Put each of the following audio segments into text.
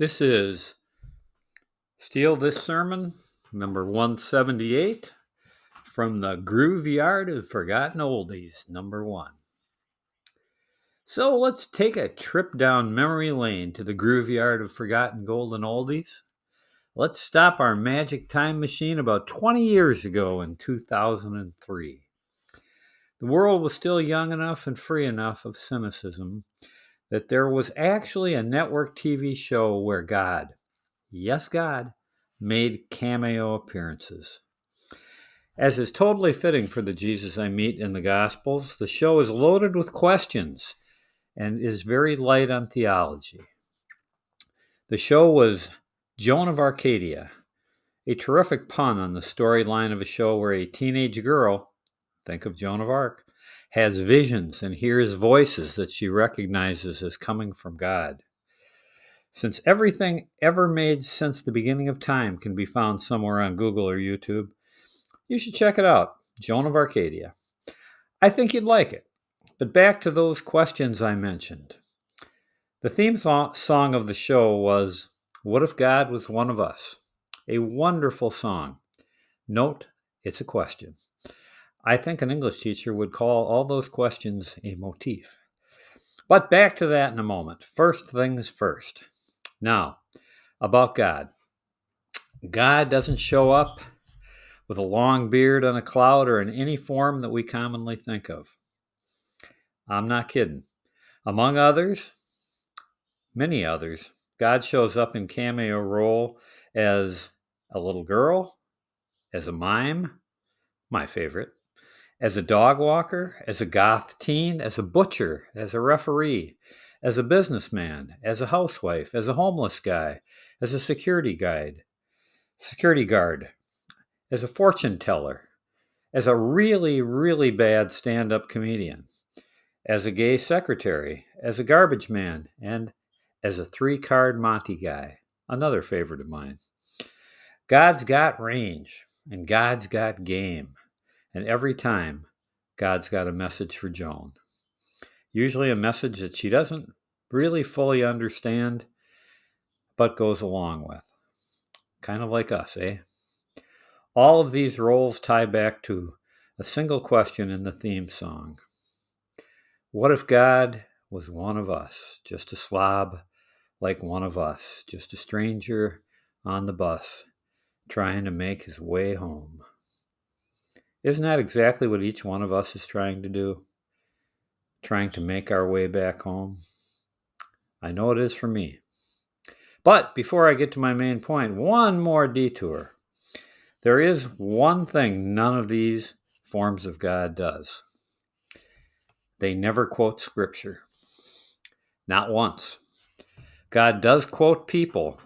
This is Steal This Sermon, number 178, from the Grooveyard of Forgotten Oldies, number one. So let's take a trip down memory lane to the Grooveyard of Forgotten Golden Oldies. Let's stop our magic time machine about 20 years ago in 2003. The world was still young enough and free enough of cynicism that there was actually a network TV show where God, yes, God, made cameo appearances. As is totally fitting for the Jesus I meet in the Gospels, the show is loaded with questions and is very light on theology. The show was Joan of Arcadia, a terrific pun on the storyline of a show where a teenage girl, think of Joan of Arc, has visions and hears voices that she recognizes as coming from God. Since everything ever made since the beginning of time can be found somewhere on Google or YouTube, you should check it out Joan of Arcadia. I think you'd like it. But back to those questions I mentioned. The theme th- song of the show was What If God Was One of Us? A wonderful song. Note, it's a question. I think an English teacher would call all those questions a motif. But back to that in a moment. First things first. Now, about God. God doesn't show up with a long beard on a cloud or in any form that we commonly think of. I'm not kidding. Among others, many others, God shows up in cameo role as a little girl, as a mime, my favorite, as a dog walker, as a goth teen, as a butcher, as a referee, as a businessman, as a housewife, as a homeless guy, as a security guide, security guard, as a fortune teller, as a really, really bad stand up comedian, as a gay secretary, as a garbage man, and as a three card Monte guy, another favorite of mine. God's got range, and God's got game. And every time, God's got a message for Joan. Usually a message that she doesn't really fully understand, but goes along with. Kind of like us, eh? All of these roles tie back to a single question in the theme song What if God was one of us, just a slob like one of us, just a stranger on the bus trying to make his way home? Isn't that exactly what each one of us is trying to do? Trying to make our way back home? I know it is for me. But before I get to my main point, one more detour. There is one thing none of these forms of God does they never quote Scripture. Not once. God does quote people,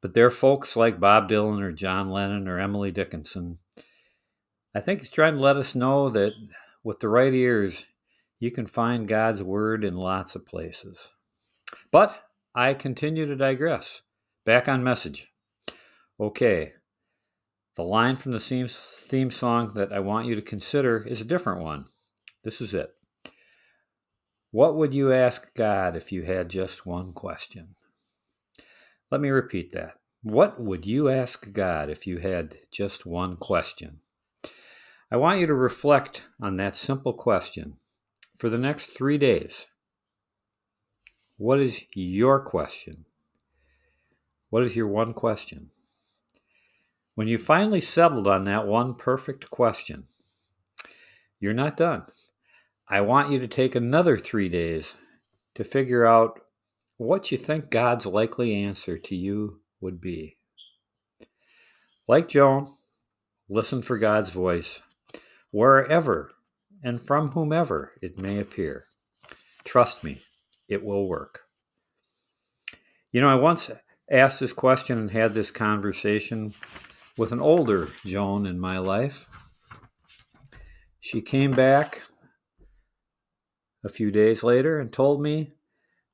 but they're folks like Bob Dylan or John Lennon or Emily Dickinson I think he's trying to let us know that with the right ears, you can find God's word in lots of places. But I continue to digress. Back on message. Okay, the line from the theme song that I want you to consider is a different one. This is it. What would you ask God if you had just one question? Let me repeat that. What would you ask God if you had just one question? I want you to reflect on that simple question for the next three days. What is your question? What is your one question? When you finally settled on that one perfect question, you're not done. I want you to take another three days to figure out what you think God's likely answer to you would be. Like Joan, listen for God's voice wherever and from whomever it may appear. Trust me, it will work. You know, I once asked this question and had this conversation with an older Joan in my life. She came back a few days later and told me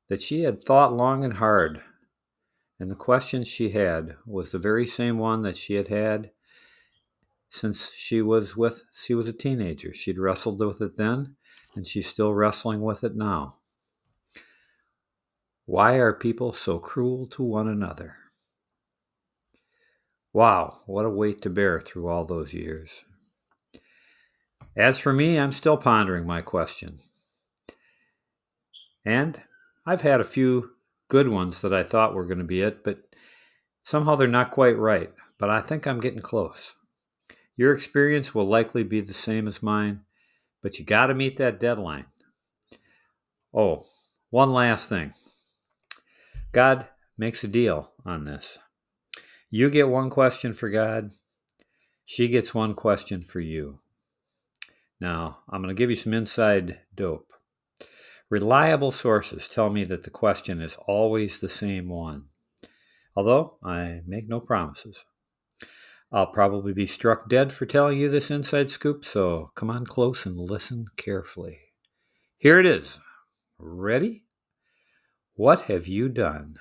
that she had thought long and hard, and the question she had was the very same one that she had had since she was with she was a teenager. She'd wrestled with it then, and she's still wrestling with it now. Why are people so cruel to one another? Wow, what a weight to bear through all those years. As for me, I'm still pondering my question. And I've had a few good ones that I thought were going to be it, but somehow they're not quite right. But I think I'm getting close. Your experience will likely be the same as mine, but you got to meet that deadline. Oh, one last thing God makes a deal on this. You get one question for God, she gets one question for you. Now, I'm going to give you some inside dope. Reliable sources tell me that the question is always the same one, although I make no promises. I'll probably be struck dead for telling you this inside scoop, so come on close and listen carefully. Here it is. Ready? What have you done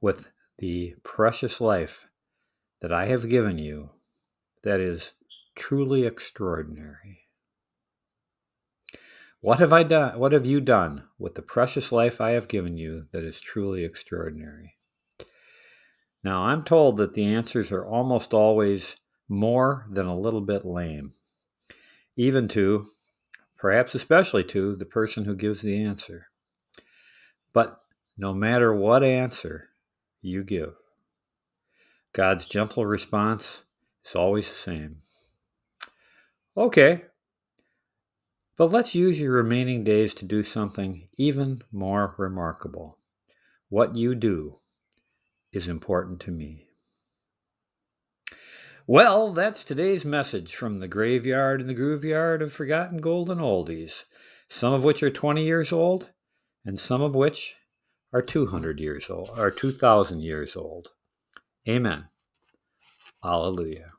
with the precious life that I have given you that is truly extraordinary? What have I done? What have you done with the precious life I have given you that is truly extraordinary? Now, I'm told that the answers are almost always more than a little bit lame, even to, perhaps especially to, the person who gives the answer. But no matter what answer you give, God's gentle response is always the same. Okay, but let's use your remaining days to do something even more remarkable. What you do is important to me. Well, that's today's message from the graveyard and the grooveyard of forgotten golden oldies, some of which are 20 years old and some of which are 200 years old, or 2,000 years old. Amen. Alleluia.